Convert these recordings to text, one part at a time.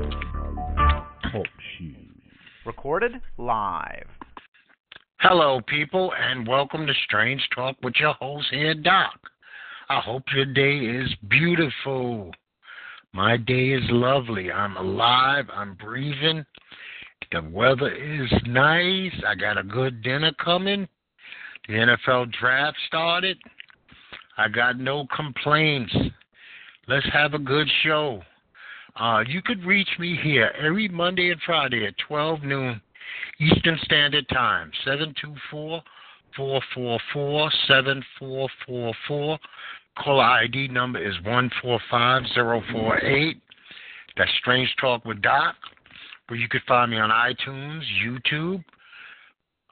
Talk shoes. Recorded live. Hello, people, and welcome to Strange Talk with your host here, Doc. I hope your day is beautiful. My day is lovely. I'm alive. I'm breathing. The weather is nice. I got a good dinner coming. The NFL draft started. I got no complaints. Let's have a good show. Uh, you could reach me here every Monday and Friday at 12 noon Eastern Standard Time, 724 444 7444. Caller ID number is 145048. That's Strange Talk with Doc, where you could find me on iTunes, YouTube,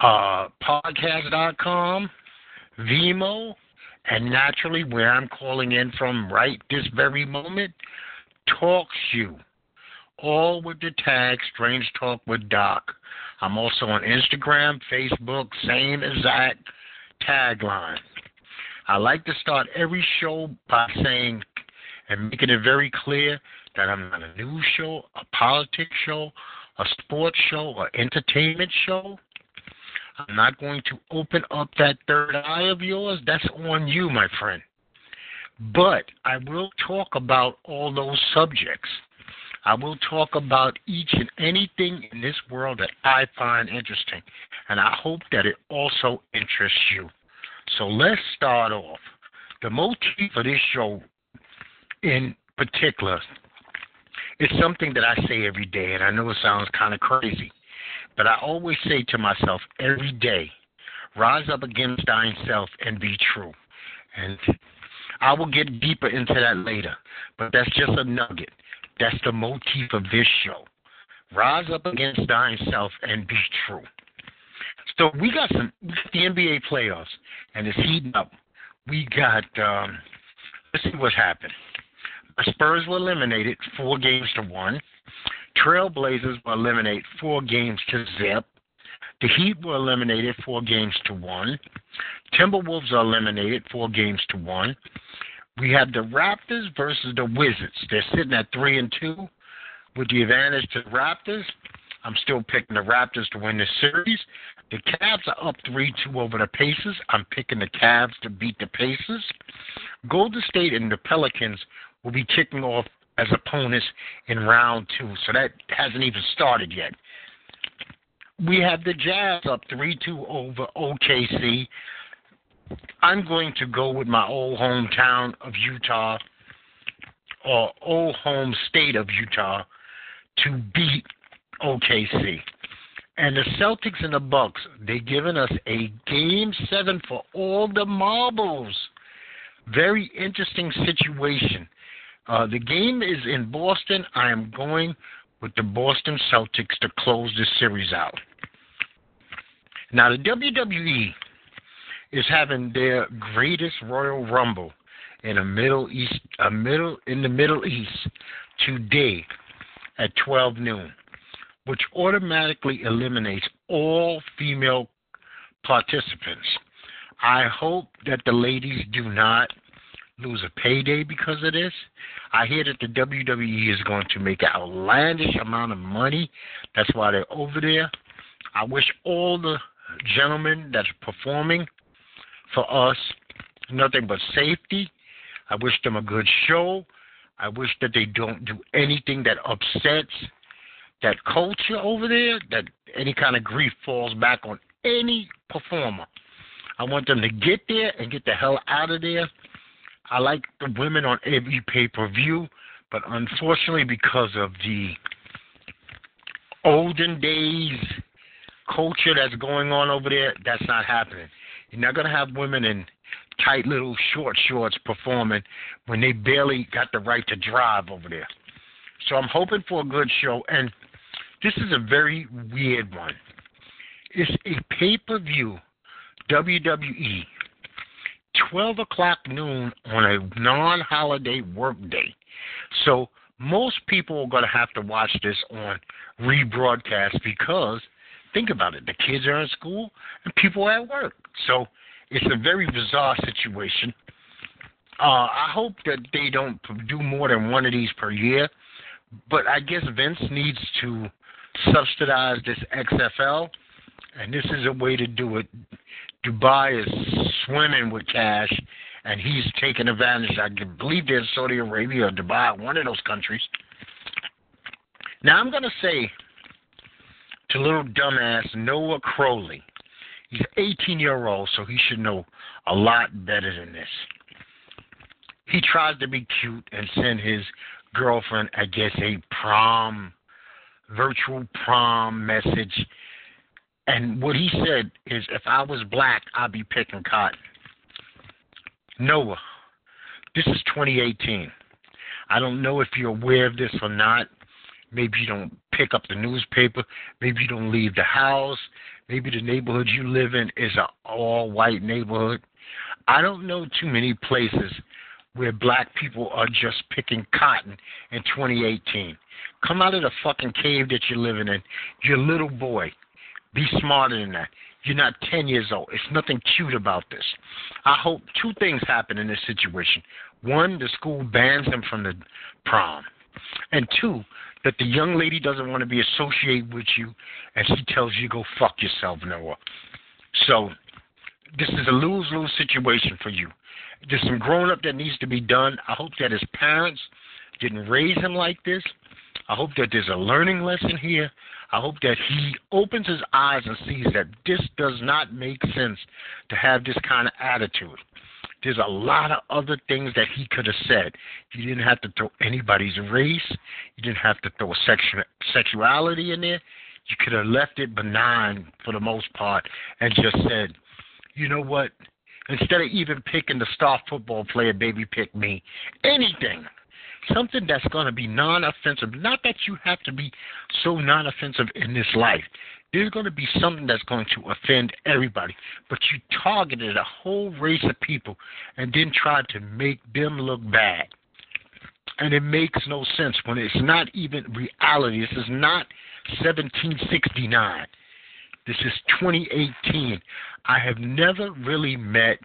uh, podcast.com, Vimeo, and naturally, where I'm calling in from right this very moment, TalkShoe. All with the tag Strange Talk with Doc. I'm also on Instagram, Facebook, same exact tagline. I like to start every show by saying and making it very clear that I'm not a news show, a politics show, a sports show, or entertainment show. I'm not going to open up that third eye of yours. That's on you, my friend. But I will talk about all those subjects. I will talk about each and anything in this world that I find interesting. And I hope that it also interests you. So let's start off. The motif of this show in particular is something that I say every day, and I know it sounds kind of crazy, but I always say to myself every day, rise up against thyself and be true. And I will get deeper into that later, but that's just a nugget. That's the motif of this show. Rise up against thyself and be true. So we got some we got the NBA playoffs, and it's heating up. We got um, let's see what happened. The Spurs were eliminated four games to one. Trailblazers were eliminated four games to zip. The Heat were eliminated four games to one. Timberwolves are eliminated four games to one. We have the Raptors versus the Wizards. They're sitting at three and two with the advantage to the Raptors. I'm still picking the Raptors to win this series. The Cavs are up 3 2 over the Pacers. I'm picking the Cavs to beat the Pacers. Golden State and the Pelicans will be kicking off as opponents in round two. So that hasn't even started yet. We have the Jazz up 3 2 over OKC. I'm going to go with my old hometown of Utah or old home state of Utah to beat OKC. And the Celtics and the Bucks, they're giving us a game seven for all the marbles. Very interesting situation. Uh, the game is in Boston. I am going with the Boston Celtics to close this series out. Now the WWE is having their greatest Royal Rumble in a Middle East, a middle in the Middle East today at 12 noon, which automatically eliminates all female participants. I hope that the ladies do not lose a payday because of this. I hear that the WWE is going to make an outlandish amount of money. That's why they're over there. I wish all the gentlemen that's performing for us nothing but safety. I wish them a good show. I wish that they don't do anything that upsets that culture over there, that any kind of grief falls back on any performer. I want them to get there and get the hell out of there. I like the women on every pay per view, but unfortunately, because of the olden days culture that's going on over there, that's not happening. You're not going to have women in tight little short shorts performing when they barely got the right to drive over there. So I'm hoping for a good show. And this is a very weird one. It's a pay per view WWE, 12 o'clock noon on a non holiday work day. So most people are going to have to watch this on rebroadcast because think about it the kids are in school and people are at work. So it's a very bizarre situation. Uh, I hope that they don't do more than one of these per year, But I guess Vince needs to subsidize this XFL, and this is a way to do it. Dubai is swimming with cash, and he's taking advantage. I believe there's Saudi Arabia or Dubai, one of those countries. Now I'm going to say to little dumbass Noah Crowley, he's 18 year old, so he should know a lot better than this. He tries to be cute and send his girlfriend, I guess, a prom, virtual prom message. And what he said is, if I was black, I'd be picking cotton. Noah, this is 2018. I don't know if you're aware of this or not. Maybe you don't pick up the newspaper. Maybe you don't leave the house. Maybe the neighborhood you live in is an all white neighborhood. I don't know too many places where black people are just picking cotton in 2018. Come out of the fucking cave that you're living in. You're a little boy. Be smarter than that. You're not 10 years old. It's nothing cute about this. I hope two things happen in this situation. One, the school bans him from the prom. And two, that the young lady doesn't want to be associated with you and she tells you go fuck yourself, Noah. So this is a lose lose situation for you. There's some growing up that needs to be done. I hope that his parents didn't raise him like this. I hope that there's a learning lesson here. I hope that he opens his eyes and sees that this does not make sense to have this kind of attitude. There's a lot of other things that he could have said. You didn't have to throw anybody's race. You didn't have to throw sexu- sexuality in there. You could have left it benign for the most part and just said, you know what? Instead of even picking the star football player, baby, pick me. Anything. Something that's going to be non offensive. Not that you have to be so non offensive in this life. There's going to be something that's going to offend everybody. But you targeted a whole race of people and then tried to make them look bad. And it makes no sense when it's not even reality. This is not 1769. This is 2018. I have never really met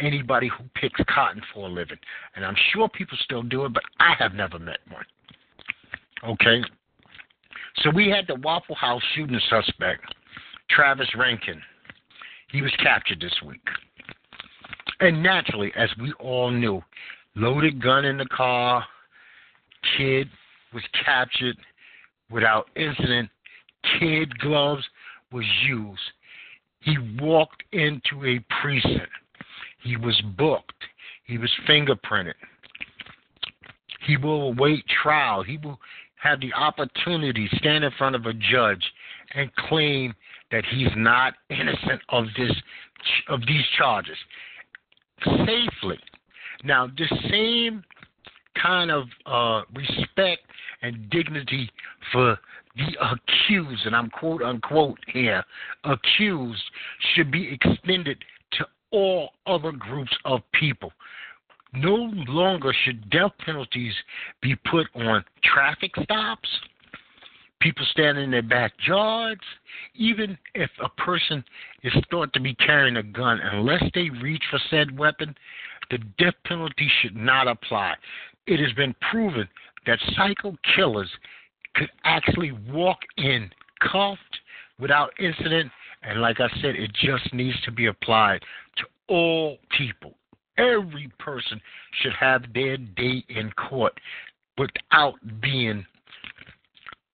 anybody who picks cotton for a living. And I'm sure people still do it, but I have never met one. Okay? So we had the Waffle House shooting suspect, Travis Reinking. He was captured this week. And naturally, as we all knew, loaded gun in the car, kid was captured without incident, kid gloves was used. He walked into a precinct. He was booked. He was fingerprinted. He will await trial. He will have the opportunity stand in front of a judge and claim that he's not innocent of this of these charges safely. Now, this same kind of uh, respect and dignity for the accused, and I'm quote unquote here, accused, should be extended to all other groups of people. No longer should death penalties be put on traffic stops, people standing in their backyards, even if a person is thought to be carrying a gun, unless they reach for said weapon, the death penalty should not apply. It has been proven that psycho killers could actually walk in cuffed without incident. And like I said, it just needs to be applied to all people. Every person should have their day in court without being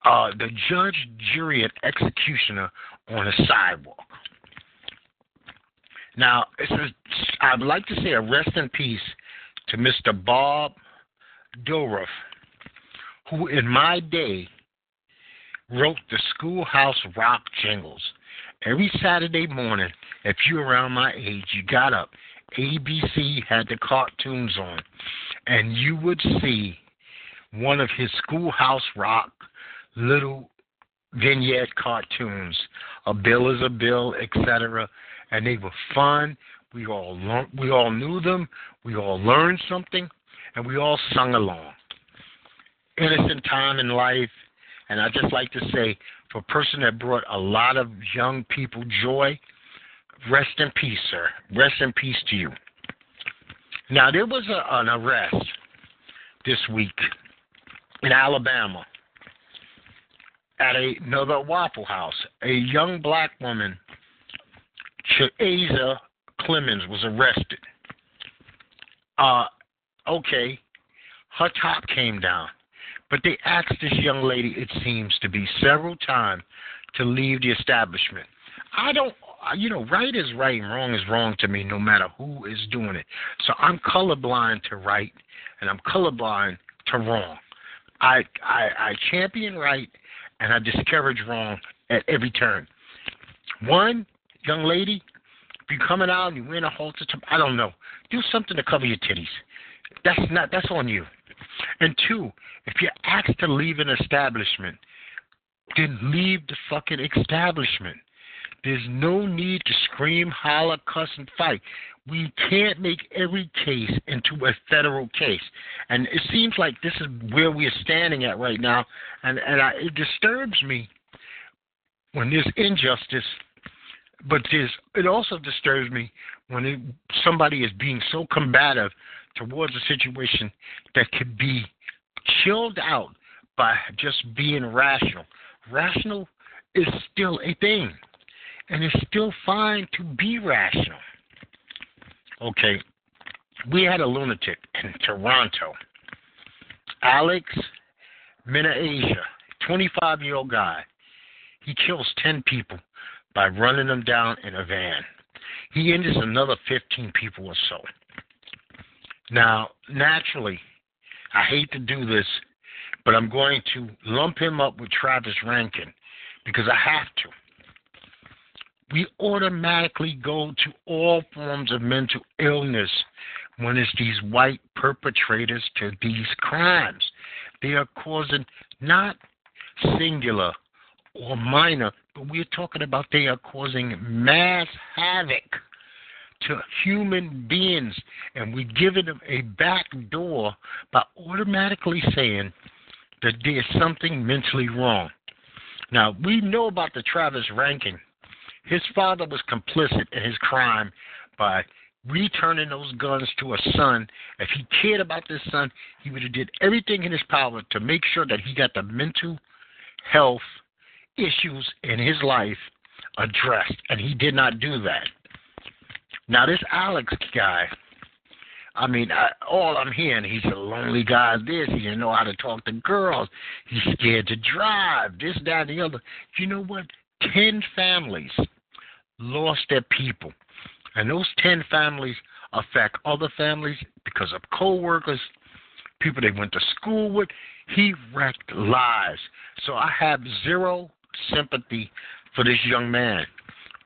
uh, the judge, jury, and executioner on a sidewalk. Now, I'd like to say a rest in peace to Mr. Bob Dorough, who in my day wrote the Schoolhouse Rock jingles. Every Saturday morning, if you're around my age, you got up. ABC had the cartoons on, and you would see one of his Schoolhouse Rock little vignette cartoons. A bill is a bill, etc. And they were fun. We all learned, we all knew them. We all learned something, and we all sung along. Innocent time in life, and I just like to say, for a person that brought a lot of young people joy, rest in peace, sir. Rest in peace to you. Now, there was a, an arrest this week in Alabama at a, another Waffle House. A young black woman, Chikesia Clemons, was arrested. Uh, okay, her top came down. But they asked this young lady, it seems to be several times, to leave the establishment. I don't, you know, right is right and wrong is wrong to me, no matter who is doing it. So I'm colorblind to right, and I'm colorblind to wrong. I I, I champion right, and I discourage wrong at every turn. One young lady, if you're coming out and you're wearing a halter I don't know, do something to cover your titties. That's not that's on you. And two, if you're asked to leave an establishment, then leave the fucking establishment. There's no need to scream, holler, cuss, and fight. We can't make every case into a federal case. And it seems like this is where we are standing at right now. And, and I, it disturbs me when there's injustice, but there's, it also disturbs me when it, somebody is being so combative towards a situation that could be chilled out by just being rational. Rational is still a thing, and it's still fine to be rational. Okay, we had a lunatic in Toronto, Alex Minassian, 25 year old guy. He kills 10 people by running them down in a van. He injures another 15 people or so. Now, naturally, I hate to do this, but I'm going to lump him up with Travis Reinking because I have to. We automatically go to all forms of mental illness when it's these white perpetrators to these crimes. They are causing not singular or minor, but we're talking about they are causing mass havoc to human beings, and we're giving them a back door by automatically saying that there's something mentally wrong. Now, we know about the Travis Reinking. His father was complicit in his crime by returning those guns to a son. If he cared about this son, he would have did everything in his power to make sure that he got the mental health issues in his life addressed, and he did not do that. Now this Alex guy, I mean, I, all I'm hearing, he's a lonely guy. This, he didn't know how to talk to girls. He's scared to drive. This, that, and the other. You know what? Ten families lost their people, and those ten families affect other families because of co-workers, people they went to school with. He wrecked lives. So I have zero sympathy for this young man.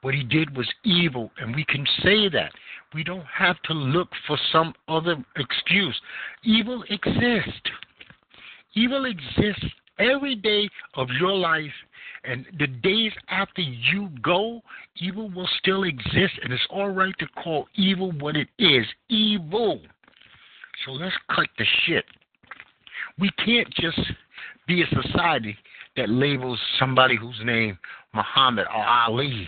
What he did was evil, and we can say that. We don't have to look for some other excuse. Evil exists. Evil exists every day of your life, and the days after you go, evil will still exist, and it's all right to call evil what it is evil. So let's cut the shit. We can't just be a society that labels somebody whose name Muhammad or Ali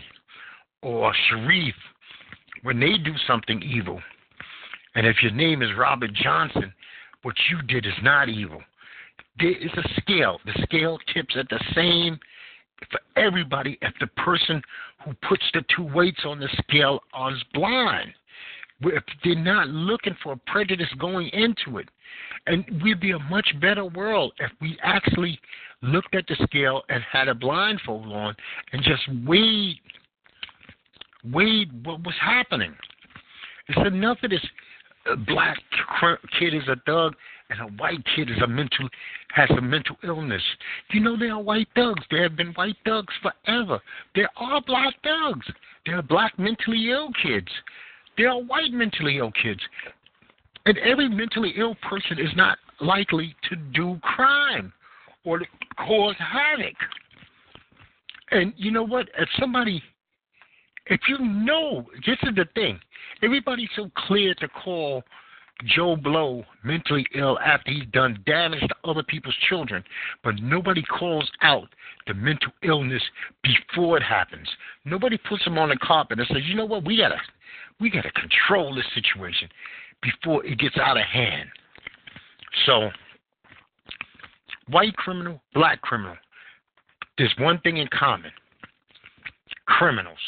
or Sharif when they do something evil. And if your name is Robert Johnson, what you did is not evil. There is a scale. The scale tips at the same for everybody if the person who puts the two weights on the scale is blind. If they're not looking for prejudice going into it. And we'd be a much better world if we actually looked at the scale and had a blindfold on and just weighed weighed what was happening. It's enough of this uh, black kid is a thug and a white kid is a mental has a mental illness. You know there are white thugs. There have been white thugs forever. There are black thugs. There are black mentally ill kids. There are white mentally ill kids. And every mentally ill person is not likely to do crime or to cause havoc. And you know what? If somebody if you know, this is the thing. Everybody's so clear to call Joe Blow mentally ill after he's done damage to other people's children, but nobody calls out the mental illness before it happens. Nobody puts him on the carpet and says, "You know what? We gotta, we gotta control this situation before it gets out of hand." So, white criminal, black criminal, there's one thing in common criminals.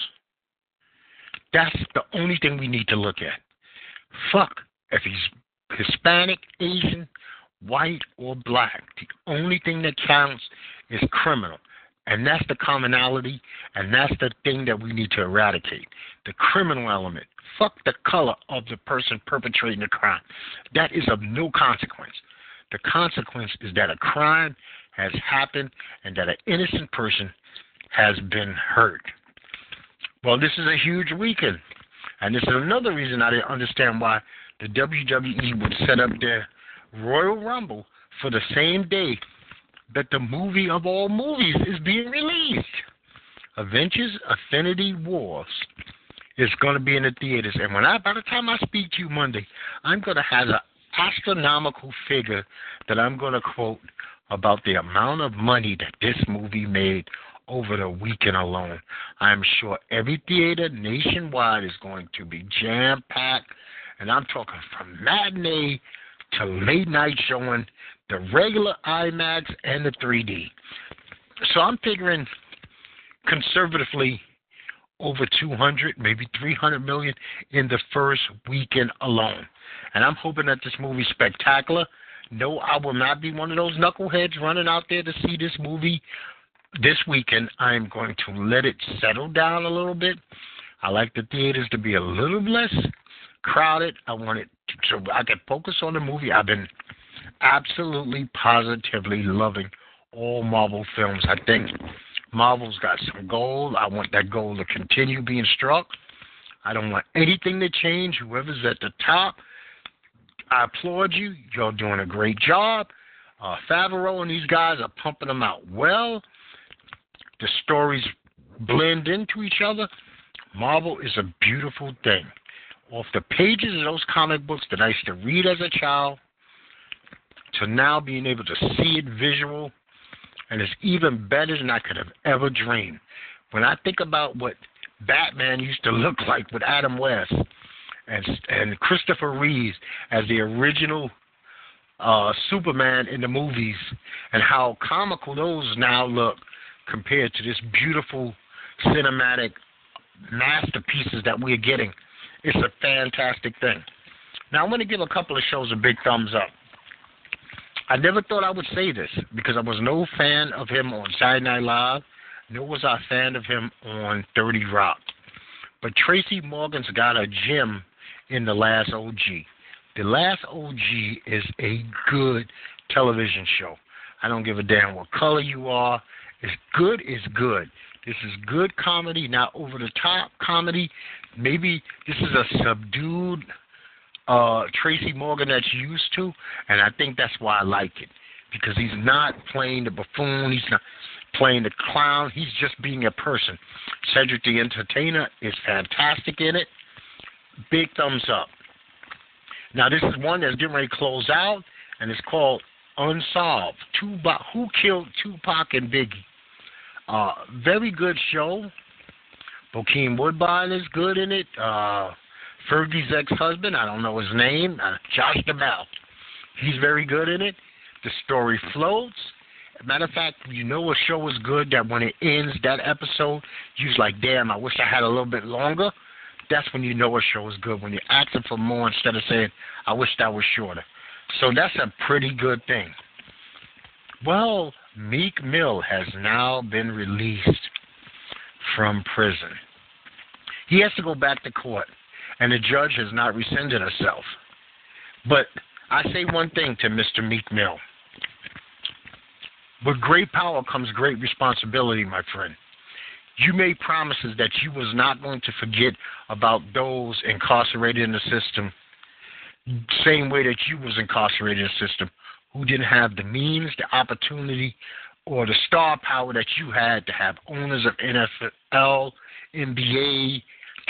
That's the only thing we need to look at. Fuck if he's Hispanic, Asian, white, or black. The only thing that counts is criminal. And that's the commonality, and that's the thing that we need to eradicate the criminal element. Fuck the color of the person perpetrating the crime. That is of no consequence. The consequence is that a crime has happened and that an innocent person has been hurt. Well, this is a huge weekend. And this is another reason I didn't understand why the WWE would set up their Royal Rumble for the same day that the movie of all movies is being released. Avengers Infinity Wars is going to be in the theaters. And when I, by the time I speak to you Monday, I'm going to have an astronomical figure that I'm going to quote about the amount of money that this movie made over the weekend alone. I'm sure every theater nationwide is going to be jam packed, and I'm talking from matinee to late night showing, the regular IMAX and the 3D. So I'm figuring conservatively over 200, maybe 300 million in the first weekend alone. And I'm hoping that this movie's spectacular. No, I will not be one of those knuckleheads running out there to see this movie this weekend. I am going to let it settle down a little bit. I like the theaters to be a little less crowded. I want it so I can focus on the movie. I've been absolutely positively loving all Marvel films. I think Marvel's got some gold. I want that gold to continue being struck. I don't want anything to change. Whoever's at the top, I applaud you. You're doing a great job. Uh, Favreau and these guys are pumping them out well. The stories blend into each other. Marvel is a beautiful thing. Off the pages of those comic books that I used to read as a child, to now being able to see it visual, and it's even better than I could have ever dreamed. When I think about what Batman used to look like with Adam West and and Christopher Reeves as the original uh, Superman in the movies, and how comical those now look compared to this beautiful cinematic masterpieces that we're getting. It's a fantastic thing. Now, I'm going to give a couple of shows a big thumbs up. I never thought I would say this because I was no fan of him on Saturday Night Live, nor was I a fan of him on 30 Rock. But Tracy Morgan's got a gem in The Last OG. The Last OG is a good television show. I don't give a damn what color you are. It's good it's good. This is good comedy, not over the top comedy. Maybe this is a subdued uh, Tracy Morgan that's used to, and I think that's why I like it because he's not playing the buffoon, he's not playing the clown, he's just being a person. Cedric the Entertainer is fantastic in it. Big thumbs up. Now this is one that's getting ready to close out, and it's called Unsolved. Tupac, who killed Tupac and Biggie? Uh, very good show. Bokeem Woodbine is good in it. Uh, Fergie's ex-husband, I don't know his name, uh, Josh Duhamel. He's very good in it. The story floats. Matter of fact, you know a show is good that when it ends that episode, you're like, damn, I wish I had a little bit longer. That's when you know a show is good. When you're asking for more instead of saying, I wish that was shorter. So that's a pretty good thing. Well, Meek Mill has now been released from prison. He has to go back to court and the judge has not rescinded herself. But I say one thing to Mr. Meek Mill. With great power comes great responsibility, my friend. You made promises that you was not going to forget about those incarcerated in the system, same way that you was incarcerated in the system, who didn't have the means, the opportunity, or the star power that you had to have owners of NFL, NBA,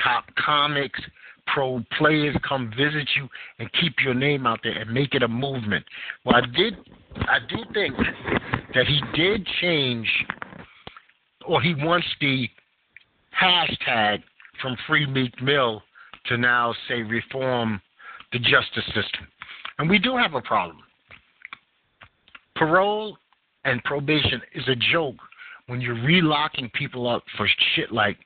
top comics, pro players come visit you and keep your name out there and make it a movement. Well, I did, I do think that he did change, or he wants the hashtag from Free Meek Mill to now say reform the justice system, and we do have a problem. Parole and probation is a joke when you're relocking people up for shit like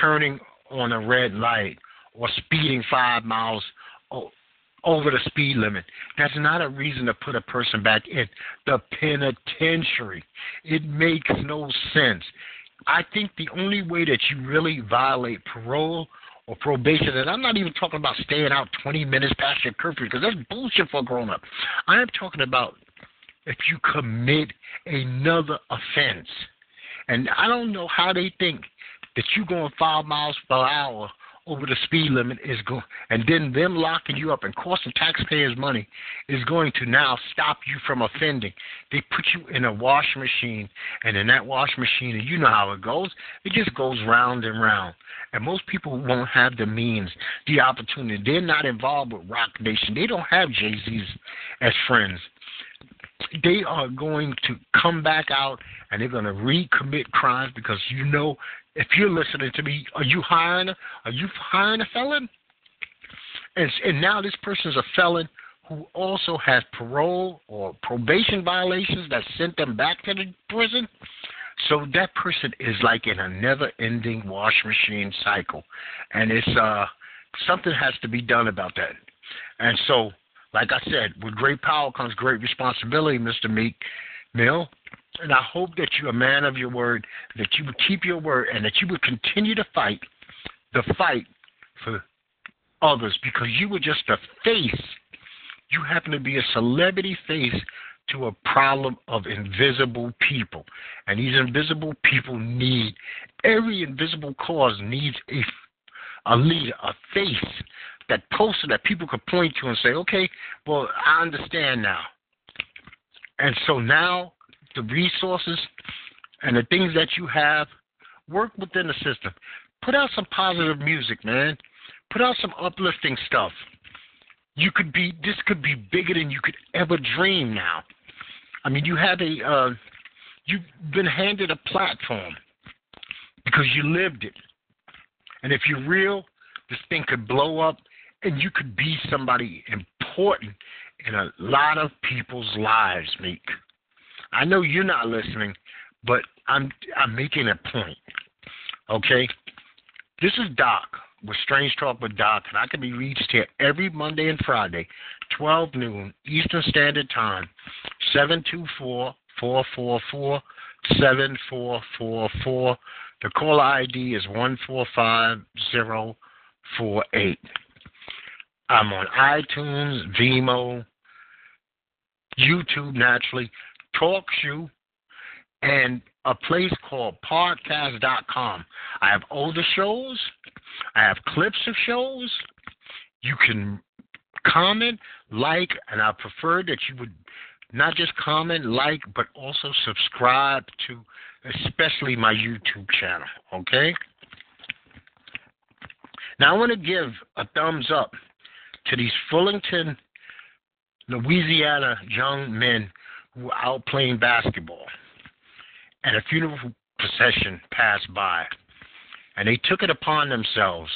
turning on a red light or speeding five miles over the speed limit. That's not a reason to put a person back in the penitentiary. It makes no sense. I think the only way that you really violate parole or probation, and I'm not even talking about staying out 20 minutes past your curfew because that's bullshit for a grown up. I am talking about if you commit another offense. And I don't know how they think that you going five miles per hour over the speed limit is going, and then them locking you up and costing taxpayers money is going to now stop you from offending. They put you in a wash machine, and in that wash machine, and you know how it goes, it just goes round and round. And most people won't have the means, the opportunity. They're not involved with Roc Nation. They don't have Jay Z's as friends they are going to come back out and they're going to recommit crimes because you know if you're listening to me, are you hiring? Are you hiring a felon? And and now this person's a felon who also has parole or probation violations that sent them back to the prison. So that person is like in a never-ending wash machine cycle, and it's uh something has to be done about that. And so, like I said, with great power comes great responsibility, Mr. Meek Mill. And I hope that you're a man of your word, that you would keep your word, and that you would continue to fight the fight for others because you were just a face. You happen to be a celebrity face to a problem of invisible people. And these invisible people need, every invisible cause needs a, a leader, a face, that poster that people could point to and say, okay, well, I understand now. And so now the resources and the things that you have, work within the system. Put out some positive music, man. Put out some uplifting stuff. You could be this could be bigger than you could ever dream now. I mean, you have a uh, you've been handed a platform because you lived it. And if you're real, this thing could blow up and you could be somebody important in a lot of people's lives, Meek. I know you're not listening, but I'm I'm making a point. Okay? This is Doc with Strange Talk with Doc, and I can be reached here every Monday and Friday, 12 noon Eastern Standard Time, 724 444 7444. The caller ID is 145048. I'm on iTunes, Vimeo, YouTube naturally, TalkShoe, and a place called podcast.com. I have older shows, I have clips of shows. You can comment, like, and I prefer that you would not just comment, like, but also subscribe to especially my YouTube channel, okay? Now I want to give a thumbs up to these Fullerton, Louisiana young men who were out playing basketball. And a funeral procession passed by. And they took it upon themselves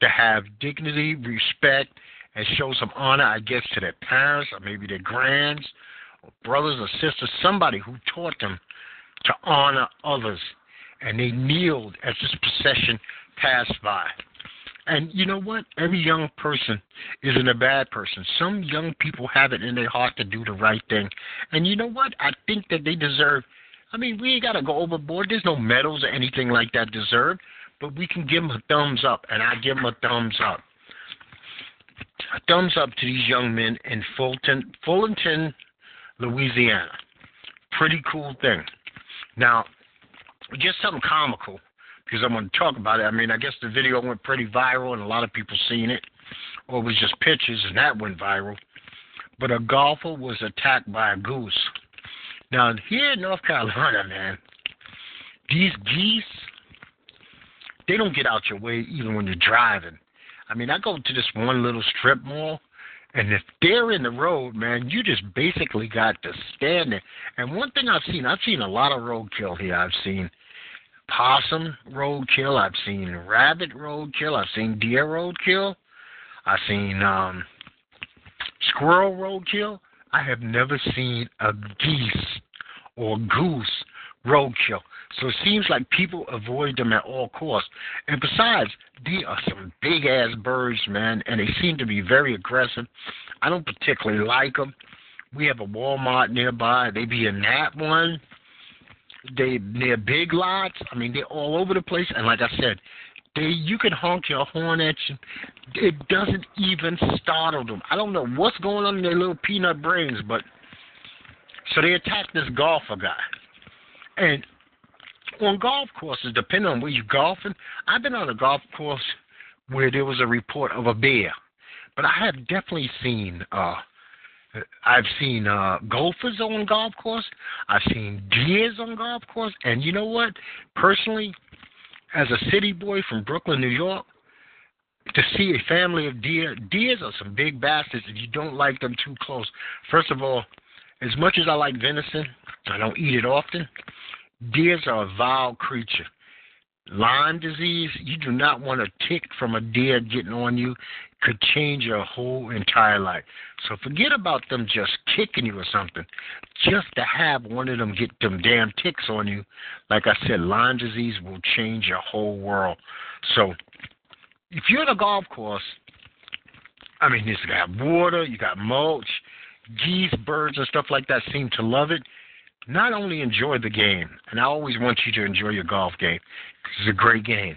to have dignity, respect, and show some honor, I guess, to their parents or maybe their grands or brothers or sisters, somebody who taught them to honor others. And they kneeled as this procession passed by. And you know what? Every young person isn't a bad person. Some young people have it in their heart to do the right thing. And you know what? I think that they deserve. I mean, we ain't got to go overboard. There's no medals or anything like that deserved. But we can give them a thumbs up. And I give them a thumbs up. A thumbs up to these young men in Fulton, Fullerton, Louisiana. Pretty cool thing. Now, just something comical because I'm going to talk about it. I mean, I guess the video went pretty viral and a lot of people seen it, or it was just pictures and that went viral. But a golfer was attacked by a goose. Now here in North Carolina, man, these geese, they don't get out your way even when you're driving. I mean, I go to this one little strip mall, and if they're in the road, man, you just basically got to stand there. And one thing I've seen, I've seen a lot of roadkill here. I've seen possum roadkill. I've seen rabbit roadkill. I've seen deer roadkill. I've seen um, squirrel roadkill. I have never seen a geese or goose roadkill. So it seems like people avoid them at all costs. And besides, they are some big ass birds, man, and they seem to be very aggressive. I don't particularly like them. We have a Walmart nearby. They be in that one. They they're big lots. I mean, they're all over the place. And like I said, they you can honk your horn at you. It doesn't even startle them. I don't know what's going on in their little peanut brains, but so they attacked this golfer guy. And on golf courses, depending on where you're golfing, I've been on a golf course where there was a report of a bear. But I have definitely seen uh I've seen uh golfers on golf course. I've seen deers on golf course. And you know what? Personally, as a city boy from Brooklyn, New York, to see a family of deer, deers are some big bastards if you don't like them too close. First of all, as much as I like venison, I don't eat it often. Deers are a vile creature. Lyme disease, you do not want a tick from a deer getting on you, could change your whole entire life. So forget about them just kicking you or something. Just to have one of them get them damn ticks on you, like I said, Lyme disease will change your whole world. So if you're at a golf course, I mean, you got water, you got mulch, geese, birds, and stuff like that seem to love it not only enjoy the game, and I always want you to enjoy your golf game because it's a great game,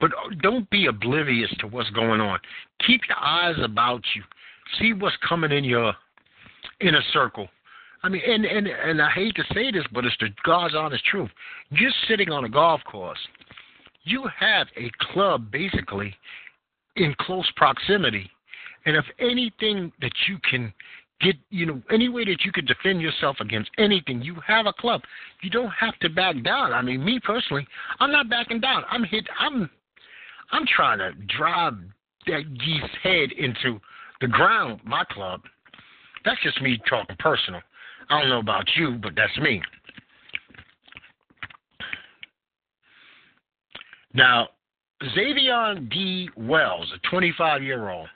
but don't be oblivious to what's going on. Keep your eyes about you. See what's coming in your inner circle. I mean, and and and I hate to say this, but it's the God's honest truth. You're sitting on a golf course. You have a club basically in close proximity, and if anything that you can get you know any way that you could defend yourself against anything. You have a club. You don't have to back down. I mean me personally i'm not backing down. I'm hit i'm i'm trying to drive that geese head into the ground my club. That's just me talking personal. I don't know about you but that's me. Now xavier d. Wells a 25 year old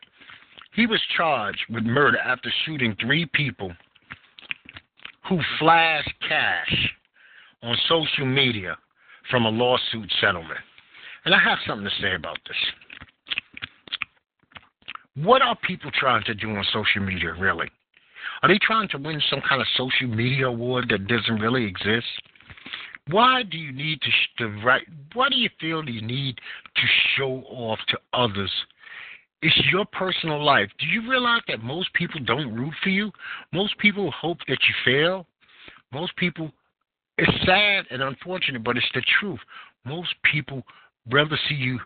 he was charged with murder after shooting three people who flashed cash on social media from a lawsuit settlement. And I have something to say about this. What are people trying to do on social media, really? Are they trying to win some kind of social media award that doesn't really exist? Why do you need to, to write? Why do you feel you need to show off to others it's your personal life. Do you realize that most people don't root for you? Most people hope that you fail. Most people, it's sad and unfortunate, but it's the truth. Most people rather see you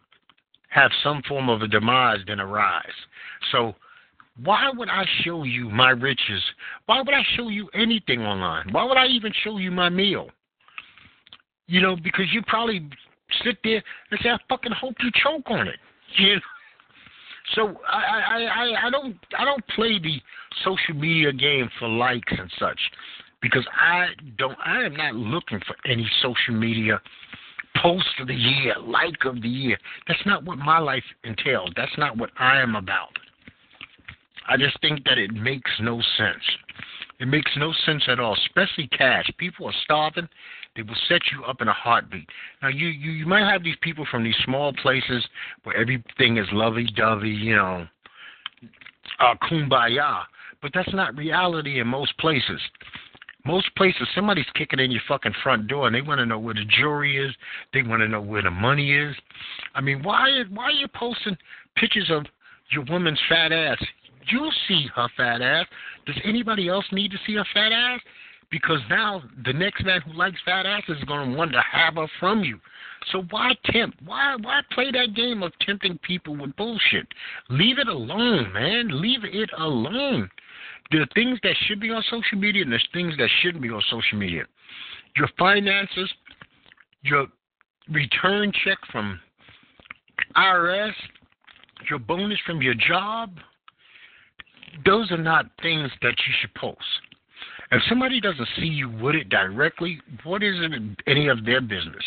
have some form of a demise than a rise. So, why would I show you my riches? Why would I show you anything online? Why would I even show you my meal? You know, because you probably sit there and say, I fucking hope you choke on it. You know? So I, I, I, I don't I don't play the social media game for likes and such because I don't I am not looking for any social media post of the year, like of the year. That's not what my life entails. That's not what I am about. I just think that it makes no sense. It makes no sense at all, especially cash. People are starving. They will set you up in a heartbeat. Now, you, you, you might have these people from these small places where everything is lovey dovey, you know, uh, kumbaya, but that's not reality in most places. Most places, somebody's kicking in your fucking front door and they want to know where the jewelry is. They want to know where the money is. I mean, why why are you posting pictures of your woman's fat ass? You'll see her fat ass. Does anybody else need to see her fat ass? Because now the next man who likes fat asses is going to want to have her from you. So why tempt? Why why play that game of tempting people with bullshit? Leave it alone, man. Leave it alone. There are things that should be on social media and there's things that shouldn't be on social media. Your finances, your return check from IRS, your bonus from your job, those are not things that you should post. If somebody doesn't see you with it directly, what is it any of their business?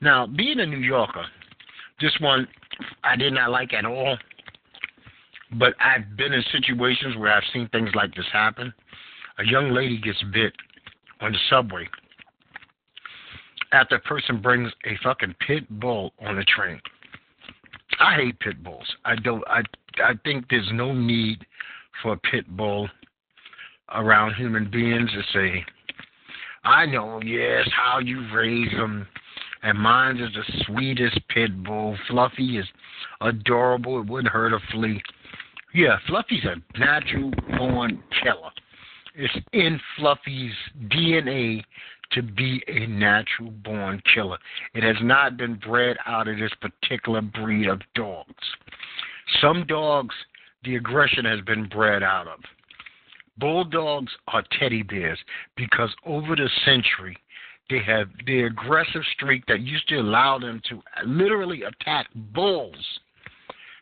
Now, being a New Yorker, this one I did not like at all. But I've been in situations where I've seen things like this happen. A young lady gets bit on the subway. after a person brings a fucking pit bull on the train. I hate pit bulls. I don't. I I think there's no need for a pit bull around human beings to say, I know, yes, how you raise them. And mine is the sweetest pit bull. Fluffy is adorable. It wouldn't hurt a flea. Yeah, Fluffy's a natural born killer. It's in Fluffy's DNA to be a natural born killer. It has not been bred out of this particular breed of dogs. Some dogs, the aggression has been bred out of. Bulldogs are teddy bears because over the century, they have the aggressive streak that used to allow them to literally attack bulls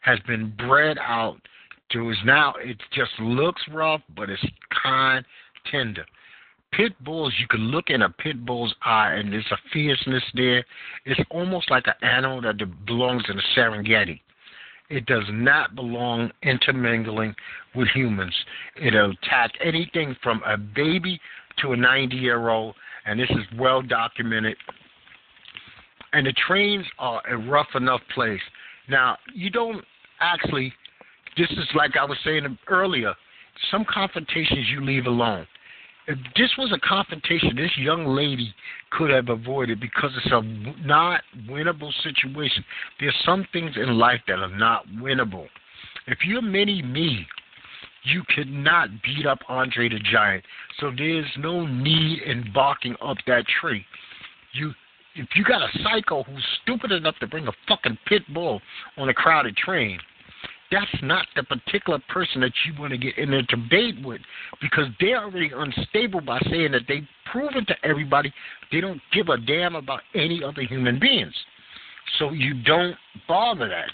has been bred out to is now it just looks rough, but it's kind, tender. Pit bulls, you can look in a pit bull's eye and there's a fierceness there. It's almost like an animal that belongs in the Serengeti. It does not belong intermingling with humans. It'll attack anything from a baby to a 90 year old, and this is well documented. And the trains are a rough enough place. Now, you don't actually, this is like I was saying earlier, some confrontations you leave alone if this was a confrontation this young lady could have avoided because it's a not winnable situation. There's some things in life that are not winnable. If you're mini me, you cannot beat up Andre the Giant. So there's no need in barking up that tree. You if you got a psycho who's stupid enough to bring a fucking pit bull on a crowded train, that's not the particular person that you want to get in a debate with because they're already unstable by saying that they've proven to everybody they don't give a damn about any other human beings. So you don't bother that.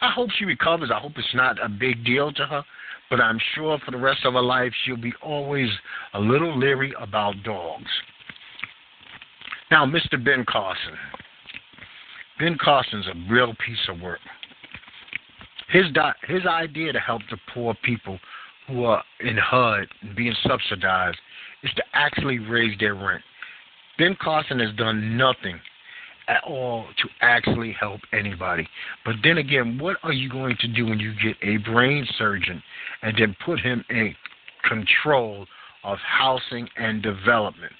I hope she recovers. I hope it's not a big deal to her, but I'm sure for the rest of her life she'll be always a little leery about dogs. Now, Mr. Ben Carson. Ben Carson's a real piece of work. His his idea to help the poor people who are in HUD and being subsidized is to actually raise their rent. Ben Carson has done nothing at all to actually help anybody. But then again, what are you going to do when you get a brain surgeon and then put him in control of housing and development?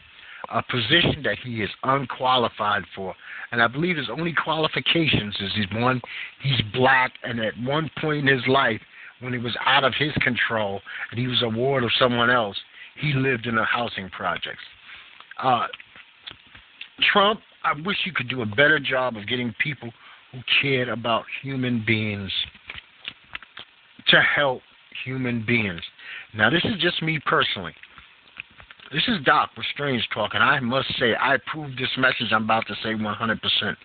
A position that he is unqualified for. And I believe his only qualifications is he's one, he's black, and at one point in his life, when it was out of his control and he was a ward of someone else, he lived in a housing project. Uh, Trump, I wish you could do a better job of getting people who cared about human beings to help human beings. Now, this is just me personally. This is Doc with Strange Talk, and I must say, I approve this message I'm about to say 100%.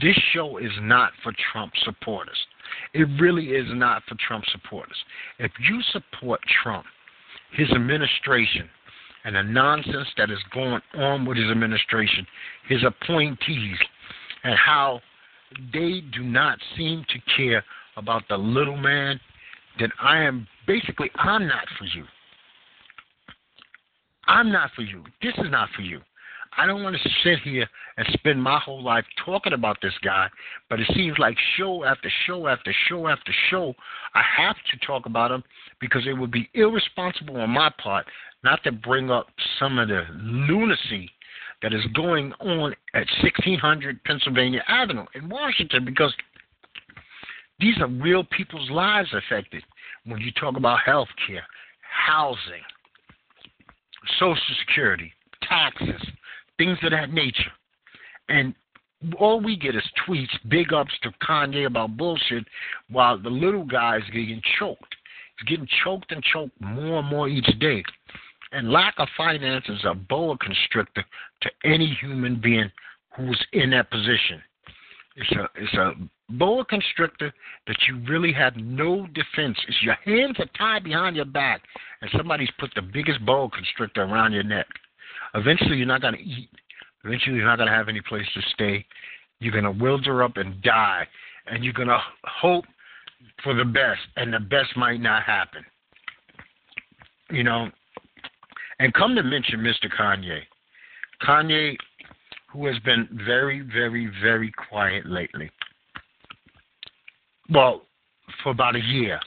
This show is not for Trump supporters. It really is not for Trump supporters. If you support Trump, his administration, and the nonsense that is going on with his administration, his appointees, and how they do not seem to care about the little man, then I am basically, I'm not for you. I'm not for you. This is not for you. I don't want to sit here and spend my whole life talking about this guy, but it seems like show after show after show after show, I have to talk about him because it would be irresponsible on my part not to bring up some of the lunacy that is going on at 1600 Pennsylvania Avenue in Washington because these are real people's lives affected when you talk about health care, housing, Social Security, taxes, things of that nature. And all we get is tweets, big ups to Kanye about bullshit, while the little guy is getting choked. He's getting choked and choked more and more each day. And lack of finance is a boa constrictor to any human being who's in that position. It's a it's a boa constrictor that you really have no defense. It's your hands are tied behind your back, and somebody's put the biggest boa constrictor around your neck. Eventually, you're not going to eat. Eventually, you're not going to have any place to stay. You're going to wilder up and die, and you're going to hope for the best, and the best might not happen. You know, and come to mention Mr. Kanye. Kanye who has been very, very, very quiet lately. Well, for about a year.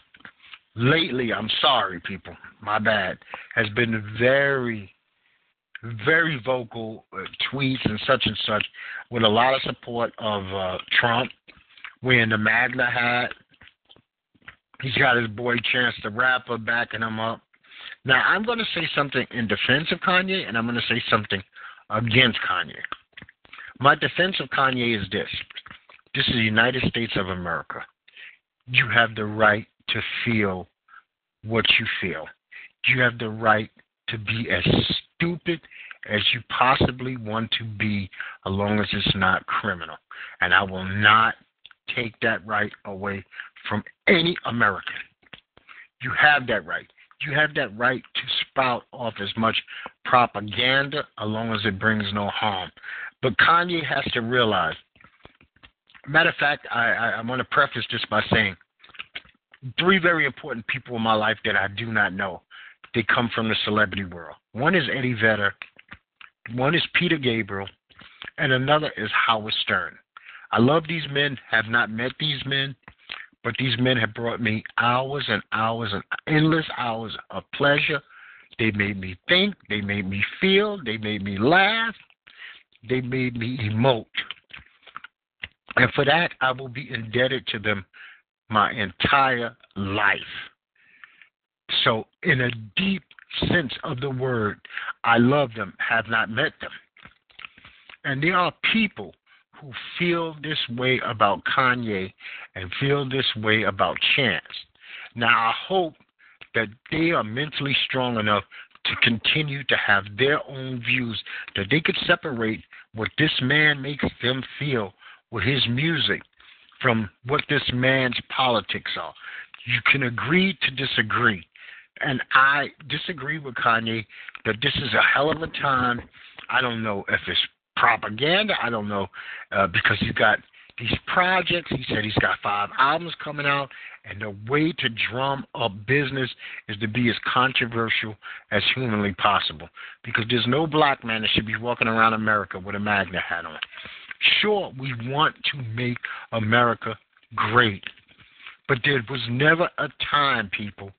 Lately, I'm sorry, people, my bad, has been very, very vocal uh, tweets and such and such with a lot of support of uh, Trump wearing the MAGA hat. He's got his boy Chance the Rapper backing him up. Now, I'm going to say something in defense of Kanye, and I'm going to say something against Kanye. My defense of Kanye is this this is the United States of America. You have the right to feel what you feel. You have the right to be as stupid as you possibly want to be, as long as it's not criminal. And I will not take that right away from any American. You have that right. You have that right to spout off as much propaganda as long as it brings no harm. But Kanye has to realize. Matter of fact, I, I, I want to preface this by saying three very important people in my life that I do not know. They come from the celebrity world. One is Eddie Vedder, one is Peter Gabriel, and another is Howard Stern. I love these men, have not met these men, but these men have brought me hours and hours and endless hours of pleasure. They made me think, they made me feel, they made me laugh, they made me emote. And for that, I will be indebted to them my entire life. So, in a deep sense of the word, I love them, have not met them. And there are people who feel this way about Kanye and feel this way about Chance. Now, I hope that they are mentally strong enough to continue to have their own views, that they could separate what this man makes them feel with his music from what this man's politics are. You can agree to disagree. And I disagree with Kanye that this is a hell of a time. I don't know if it's propaganda. I don't know uh, because he's got these projects. He said he's got five albums coming out, and the way to drum up business is to be as controversial as humanly possible. Because there's no black man that should be walking around America with a MAGA hat on. Sure, we want to make America great, but there was never a time, people,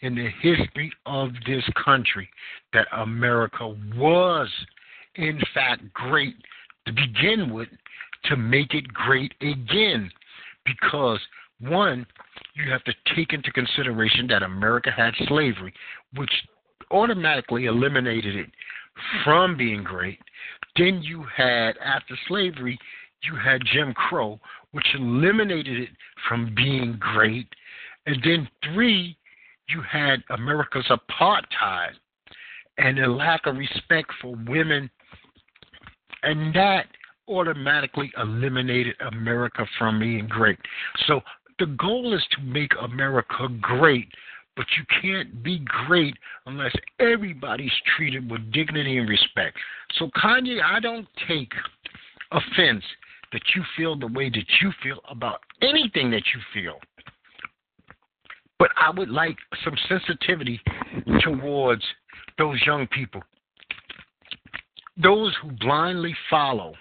in the history of this country that America was, in fact, great to begin with to make it great again. Because, one, you have to take into consideration that America had slavery, which automatically eliminated it from being great. Then you had, after slavery, you had Jim Crow, which eliminated it from being great. And then three, you had America's apartheid and a lack of respect for women. And that automatically eliminated America from being great. So the goal is to make America great but you can't be great unless everybody's treated with dignity and respect. So, Kanye, I don't take offense that you feel the way that you feel about anything that you feel. But I would like some sensitivity towards those young people, those who blindly follow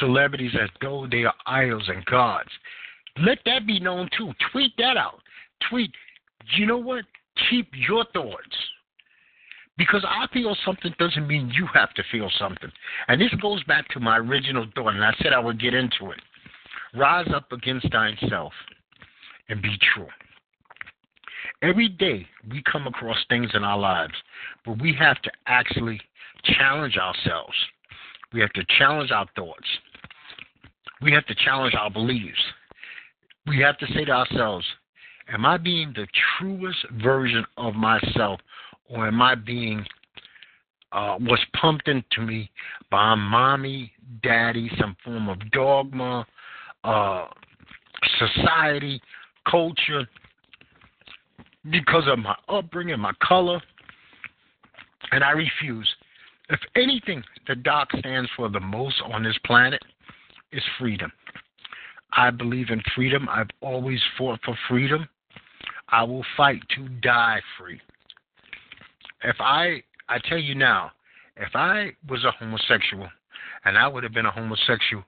celebrities as though they are idols and gods. Let that be known too. Tweet that out. Tweet you know what? Keep your thoughts. Because I feel something doesn't mean you have to feel something. And this goes back to my original thought, and I said I would get into it. Rise up against thyself and be true. Every day we come across things in our lives, but we have to actually challenge ourselves. We have to challenge our thoughts. We have to challenge our beliefs. We have to say to ourselves, Am I being the truest version of myself, or am I being uh, what's pumped into me by mommy, daddy, some form of dogma, uh, society, culture, because of my upbringing, my color, and I refuse. If anything, the doc stands for the most on this planet is freedom. I believe in freedom. I've always fought for freedom. I will fight to die free. If I, I tell you now, if I was a homosexual, and I would have been a homosexual,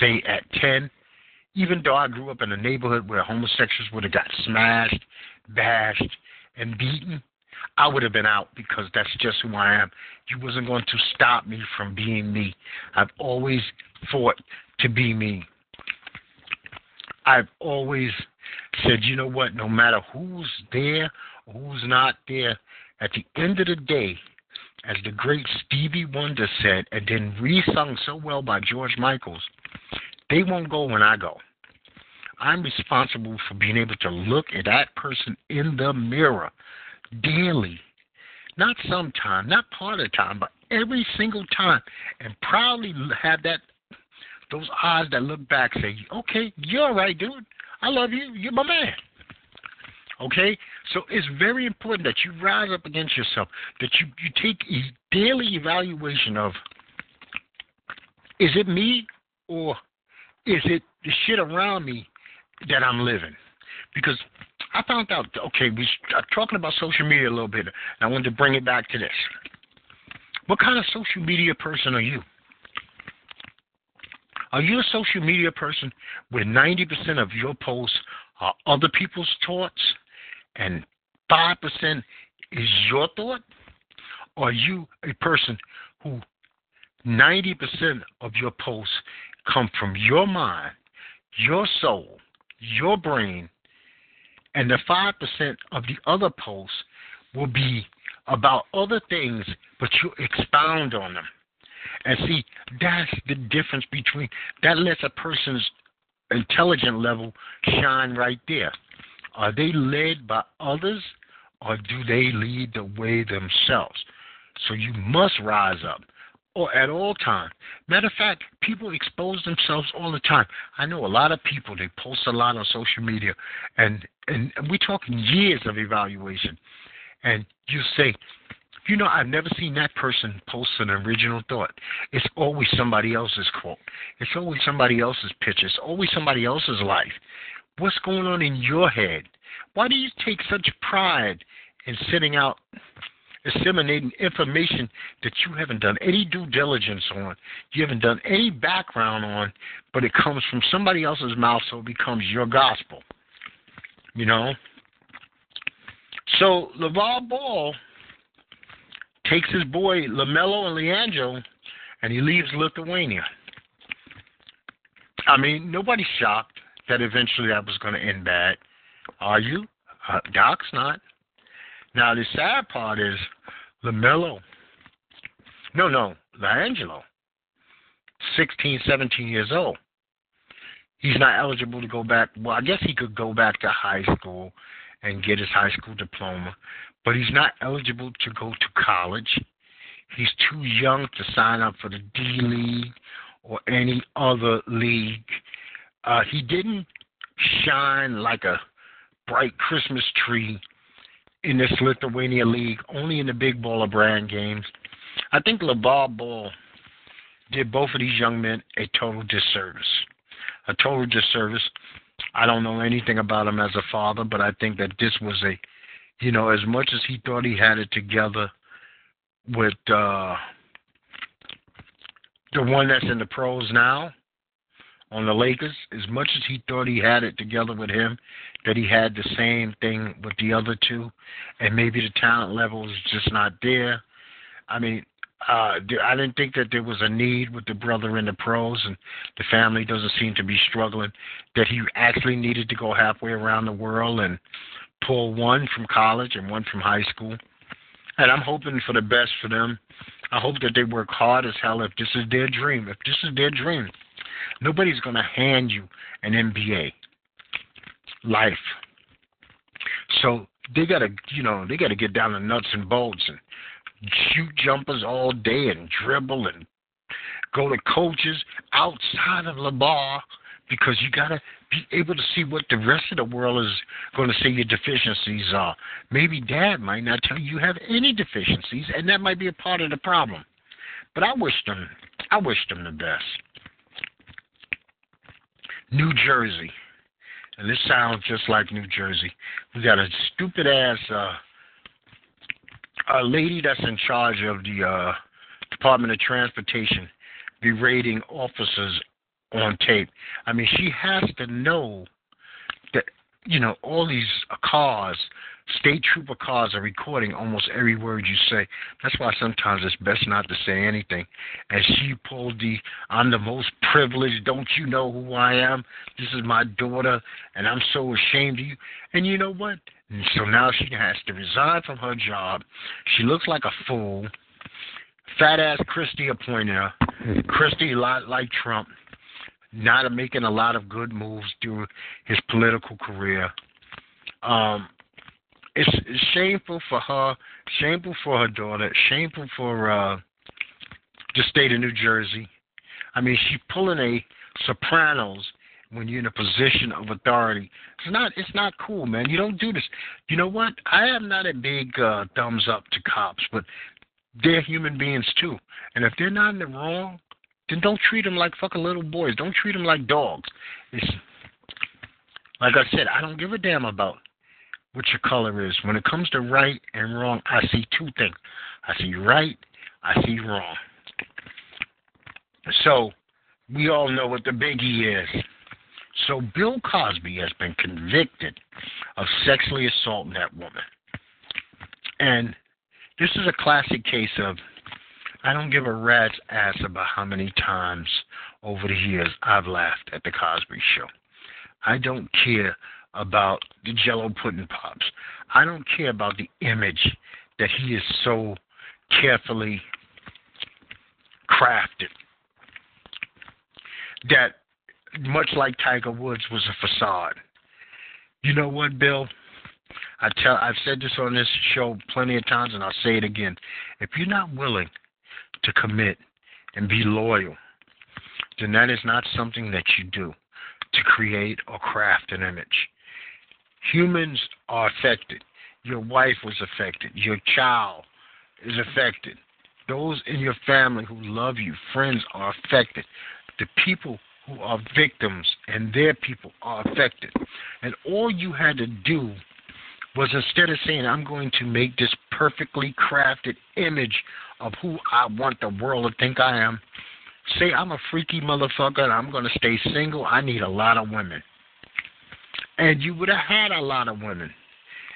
say at 10, even though I grew up in a neighborhood where homosexuals would have got smashed, bashed, and beaten, I would have been out because that's just who I am. You wasn't going to stop me from being me. I've always fought to be me. I've always said, you know what, no matter who's there who's not there, at the end of the day, as the great Stevie Wonder said, and then re-sung so well by George Michaels, they won't go when I go. I'm responsible for being able to look at that person in the mirror daily. Not sometime, not part of the time, but every single time, and proudly have that those eyes that look back say, "Okay, you're all right, dude. I love you. You're my man." Okay, so it's very important that you rise up against yourself, that you you take a daily evaluation of, is it me or is it the shit around me that I'm living? Because I found out, okay, we are talking about social media a little bit, and I wanted to bring it back to this. What kind of social media person are you? Are you a social media person where 90% of your posts are other people's thoughts and 5% is your thought? Or are you a person who 90% of your posts come from your mind, your soul, your brain, and the 5% of the other posts will be about other things, but you expound on them. And see, that's the difference between that lets a person's intelligent level shine right there. Are they led by others or do they lead the way themselves? So you must rise up or at all times. Matter of fact, people expose themselves all the time. I know a lot of people, they post a lot on social media, and, and we're talking years of evaluation. And you say, you know, I've never seen that person post an original thought. It's always somebody else's quote. It's always somebody else's picture. It's always somebody else's life. What's going on in your head? Why do you take such pride in sending out disseminating information that you haven't done any due diligence on, you haven't done any background on, but it comes from somebody else's mouth, so it becomes your gospel. You know? So LaVar Ball takes his boy LaMelo and Leandro, and he leaves Lithuania. I mean, nobody's shocked that eventually that was going to end bad. Are you? Uh, Doc's not. Now, the sad part is LaMelo. No, no, LiAngelo. 16, 17 years old. He's not eligible to go back. Well, I guess he could go back to high school and get his high school diploma, but he's not eligible to go to college. He's too young to sign up for the D League or any other league. Uh, he didn't shine like a bright Christmas tree in this Lithuania league, only in the big baller brand games. I think LaVar Ball did both of these young men a total disservice. A total disservice. I don't know anything about him as a father, but I think that this was a, you know, as much as he thought he had it together with uh, the one that's in the pros now, on the Lakers, as much as he thought he had it together with him, that he had the same thing with the other two, and maybe the talent level is just not there. I mean, uh, I didn't think that there was a need with the brother in the pros, and the family doesn't seem to be struggling. That he actually needed to go halfway around the world and pull one from college and one from high school. And I'm hoping for the best for them. I hope that they work hard as hell if this is their dream. If this is their dream, Nobody's going to hand you an NBA life. So they got to, you know, they got to get down to nuts and bolts and shoot jumpers all day and dribble and go to coaches outside of the bar because you got to be able to see what the rest of the world is going to say your deficiencies are. Maybe dad might not tell you you have any deficiencies, and that might be a part of the problem. But I wish them, I wish them the best. New Jersey. And this sounds just like New Jersey. We got a stupid ass uh, a lady that's in charge of the uh, Department of Transportation berating officers on tape. I mean, she has to know that you know all these cars, state trooper cars, are recording almost every word you say. That's why sometimes it's best not to say anything. And she pulled the "I'm the most privileged. Don't you know who I am? This is my daughter, and I'm so ashamed of you." And you know what? And so now she has to resign from her job. She looks like a fool. Fat ass Christie appointed her. Mm-hmm. Christie, lot like Trump, not making a lot of good moves during his political career. Um, it's, it's shameful for her, shameful for her daughter, shameful for uh, the state of New Jersey. I mean, she's pulling a Sopranos when you're in a position of authority. It's not it's not cool, man. You don't do this. You know what? I am not a big uh, thumbs up to cops, but they're human beings too. And if they're not in the wrong, then don't treat them like fucking little boys. Don't treat them like dogs. It's like I said, I don't give a damn about what your color is. When it comes to right and wrong, I see two things. I see right, I see wrong. So we all know what the biggie is. So Bill Cosby has been convicted of sexually assaulting that woman. And this is a classic case of I don't give a rat's ass about how many times over the years I've laughed at the Cosby show. I don't care about the jello pudding pops. I don't care about the image that he is so carefully crafted that much like Tiger Woods was a facade. You know what, Bill? I tell I've said this on this show plenty of times and I'll say it again. If you're not willing to commit and be loyal, then that is not something that you do to create or craft an image. Humans are affected. Your wife was affected. Your child is affected. Those in your family who love you, friends, are affected. The people who are victims and their people are affected. And all you had to do was instead of saying, I'm going to make this perfectly crafted image of who I want the world to think I am, say, I'm a freaky motherfucker and I'm going to stay single. I need a lot of women. And you would have had a lot of women.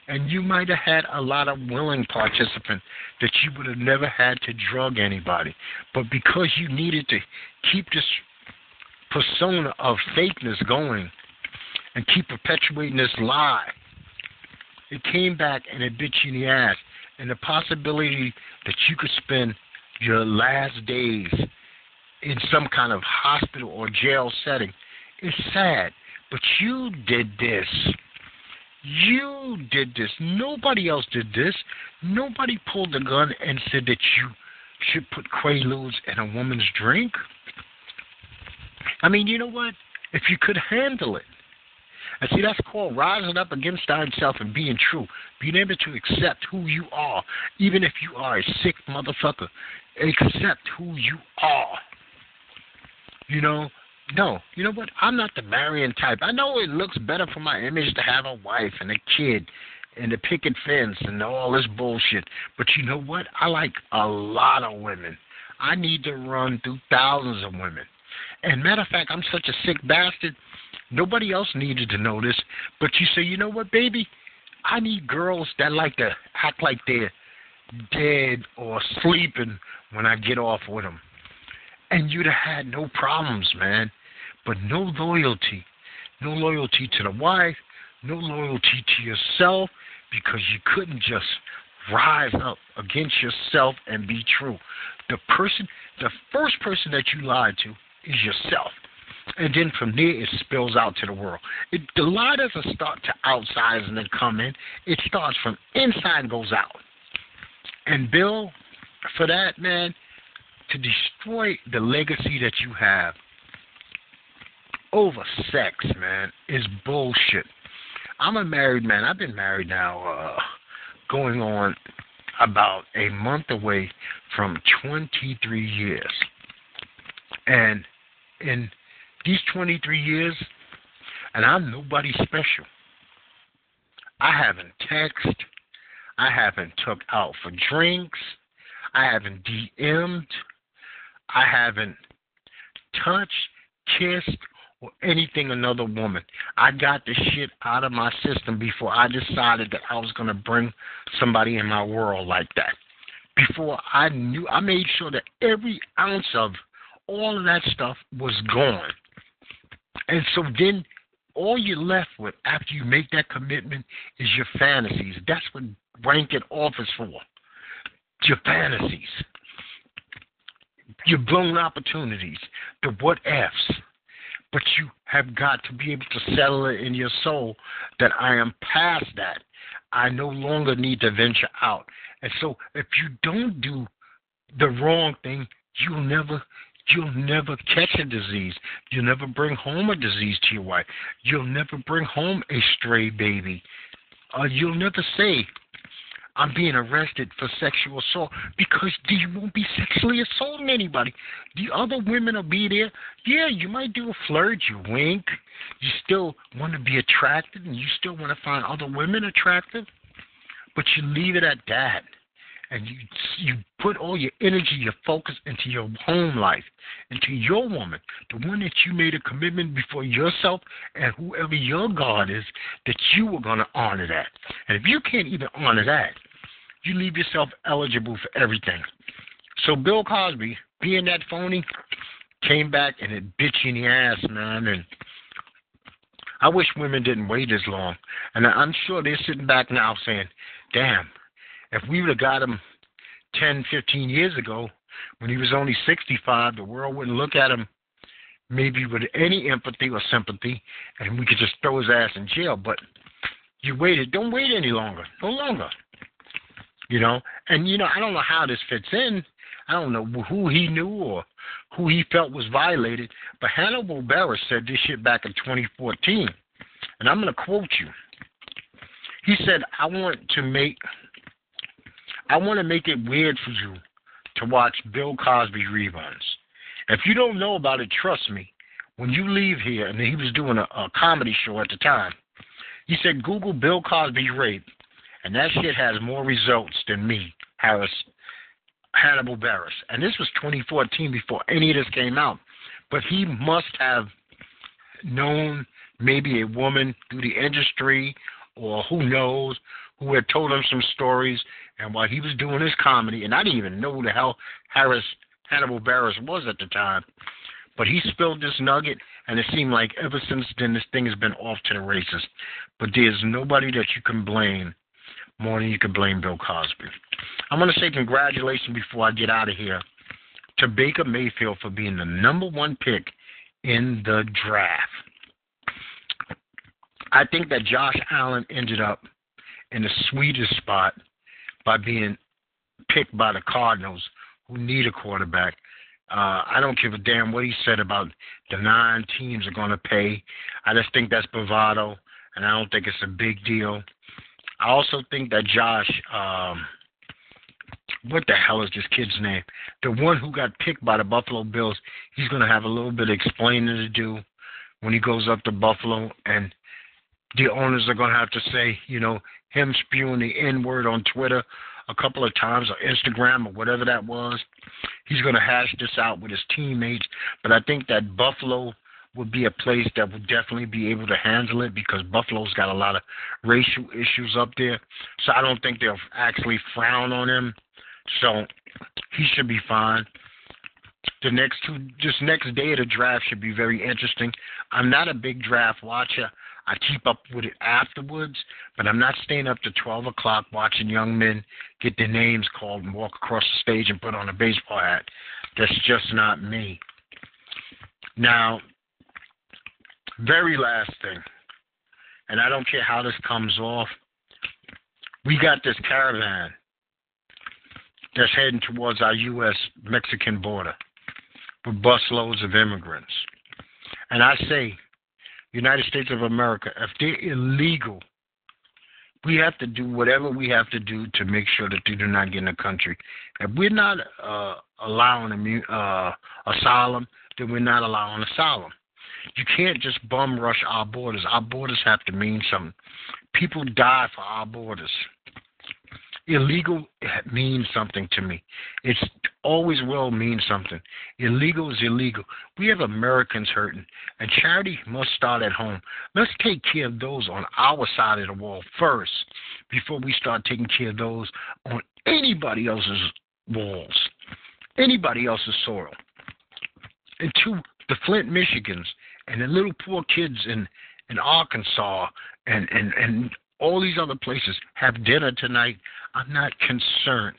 And you might have had a lot of willing participants that you would have never had to drug anybody. But because you needed to keep this persona of fakeness going and keep perpetuating this lie. It came back and it bit you in the ass. And the possibility that you could spend your last days in some kind of hospital or jail setting is sad. But you did this. You did this. Nobody else did this. Nobody pulled the gun and said that you should put Quaaludes in a woman's drink. I mean, you know what? If you could handle it, and see, that's called rising up against thyself and being true. Being able to accept who you are, even if you are a sick motherfucker. Accept who you are. You know, no, you know what? I'm not the marrying type. I know it looks better for my image to have a wife and a kid and a picket fence and all this bullshit. But you know what? I like a lot of women. I need to run through thousands of women. And matter of fact, I'm such a sick bastard. Nobody else needed to know this. But you say, you know what, baby? I need girls that like to act like they're dead or sleeping when I get off with them. And you'd have had no problems, man. But no loyalty. No loyalty to the wife. No loyalty to yourself because you couldn't just rise up against yourself and be true. The person, the first person that you lied to is yourself. And then from there, it spills out to the world. It, the lie doesn't start to outside and then come in. It starts from inside and goes out. And Bill, for that, man, to destroy the legacy that you have over sex, man, is bullshit. I'm a married man. I've been married now, uh, going on about a month away from 23 years. And in these 23 years, and I'm nobody special. I haven't texted. I haven't took out for drinks. I haven't DM'd. I haven't touched, kissed, or anything another woman. I got the shit out of my system before I decided that I was going to bring somebody in my world like that. Before I knew, I made sure that every ounce of all of that stuff was gone. And so then all you're left with after you make that commitment is your fantasies. That's what ranking off is for. Your fantasies. Your blown opportunities. The what ifs. But you have got to be able to settle it in your soul that I am past that. I no longer need to venture out. And so if you don't do the wrong thing, you'll never you'll never catch a disease. You'll never bring home a disease to your wife. You'll never bring home a stray baby. Uh, you'll never say, I'm being arrested for sexual assault because you won't be sexually assaulting anybody. The other women will be there. Yeah, you might do a flirt, you wink. You still want to be attractive and you still want to find other women attractive, but you leave it at that and you you put all your energy, your focus into your home life, into your woman, the one that you made a commitment before yourself and whoever your God is, that you were going to honor that. And if you can't even honor that, you leave yourself eligible for everything. So Bill Cosby, being that phony, came back and it bit you in the ass, man, and I wish women didn't wait as long. And I'm sure they're sitting back now saying, damn, if we would have got him 10, 15 years ago, when he was only 65, the world wouldn't look at him maybe with any empathy or sympathy, and we could just throw his ass in jail. But you waited. Don't wait any longer. No longer. You know, and you know, I don't know how this fits in. I don't know who he knew or who he felt was violated, but Hannibal Buress said this shit back in 2014, and I'm going to quote you. He said, "I want to make I want to make it weird for you to watch Bill Cosby reruns. If you don't know about it, trust me. When you leave here, and he was doing a, a comedy show at the time, he said, Google Bill Cosby rape, and that shit has more results than me, Harris, Hannibal Buress. And this was 2014 before any of this came out. But he must have known maybe a woman through the industry or who knows who had told him some stories and while he was doing his comedy, and I didn't even know who the hell Harris Hannibal Buress was at the time, but he spilled this nugget, and it seemed like ever since then this thing has been off to the races. But there's nobody that you can blame more than you can blame Bill Cosby. I'm going to say congratulations before I get out of here to Baker Mayfield for being the number one pick in the draft. I think that Josh Allen ended up in the sweetest spot by being picked by the Cardinals, who need a quarterback. Uh, I don't give a damn what he said about the nine teams are going to pay. I just think that's bravado, and I don't think it's a big deal. I also think that Josh, um, what the hell is this kid's name? The one who got picked by the Buffalo Bills, he's going to have a little bit of explaining to do when he goes up to Buffalo, and the owners are going to have to say, you know, him spewing the N word on Twitter a couple of times or Instagram or whatever that was. He's going to hash this out with his teammates. But I think that Buffalo would be a place that would definitely be able to handle it because Buffalo's got a lot of racial issues up there. So I don't think they'll actually frown on him. So he should be fine. The next two, this next day of the draft should be very interesting. I'm not a big draft watcher. I keep up with it afterwards, but I'm not staying up to 12 o'clock watching young men get their names called and walk across the stage and put on a baseball hat. That's just not me. Now, very last thing, and I don't care how this comes off, we got this caravan that's heading towards our U.S. Mexican border with busloads of immigrants. And I say, United States of America, if they're illegal, we have to do whatever we have to do to make sure that they do not get in the country. If we're not uh, allowing uh, asylum, then we're not allowing asylum. You can't just bum rush our borders. Our borders have to mean something. People die for our borders. Illegal means something to me. It's always will mean something. Illegal is illegal. We have Americans hurting, and charity must start at home. Let's take care of those on our side of the wall first before we start taking care of those on anybody else's walls, anybody else's soil. And two, the Flint, Michigans, and the little poor kids in, in Arkansas and, and, and all these other places have dinner tonight. I'm not concerned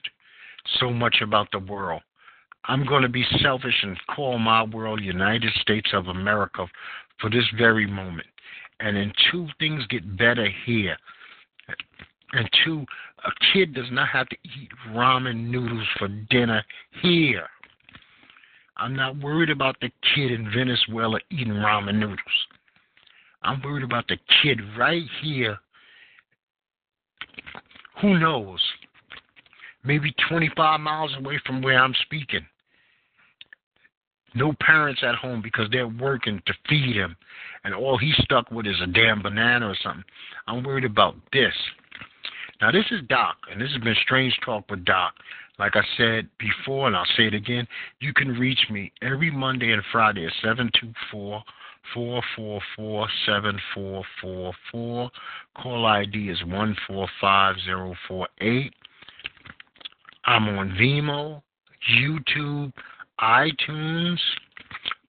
so much about the world. I'm going to be selfish and call my world United States of America for this very moment. And until things get better here, until a kid does not have to eat ramen noodles for dinner here, I'm not worried about the kid in Venezuela eating ramen noodles. I'm worried about the kid right here. Who knows? Maybe 25 miles away from where I'm speaking. No parents at home because they're working to feed him, and all he's stuck with is a damn banana or something. I'm worried about this. Now, this is Doc, and this has been Strange Talk with Doc. Like I said before, and I'll say it again, you can reach me every Monday and Friday at 724 444 7444. Call ID is 145048. I'm on Vimeo, YouTube, iTunes,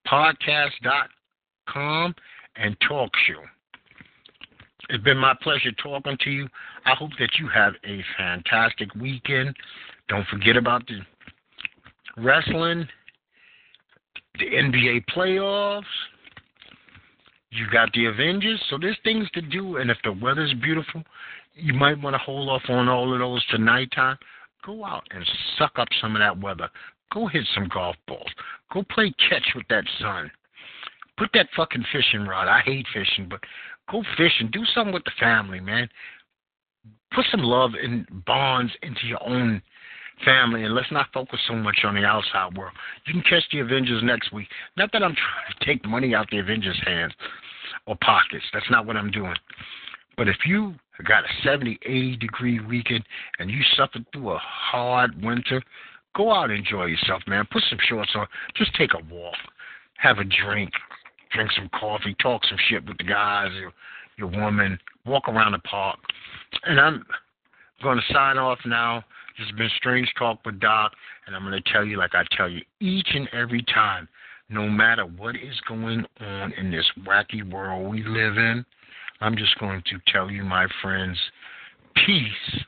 podcast.com, and talk TalkShoe. It's been my pleasure talking to you. I hope that you have a fantastic weekend. Don't forget about the wrestling, the NBA playoffs. You got the Avengers, so there's things to do. And if the weather's beautiful, you might want to hold off on all of those to nighttime. Go out and suck up some of that weather. Go hit some golf balls. Go play catch with that sun. Put that fucking fishing rod. I hate fishing, but go fishing. Do something with the family, man. Put some love and bonds into your own family, and let's not focus so much on the outside world. You can catch the Avengers next week. Not that I'm trying to take money out the Avengers' hands or pockets. That's not what I'm doing. But if you got a 70, 80 degree weekend and you suffered through a hard winter, go out and enjoy yourself, man. Put some shorts on. Just take a walk. Have a drink. Drink some coffee. Talk some shit with the guys, your, your woman. Walk around the park. And I'm going to sign off now. This has been Strange Talk with Doc, and I'm going to tell you, like I tell you each and every time, no matter what is going on in this wacky world we live in, I'm just going to tell you, my friends, peace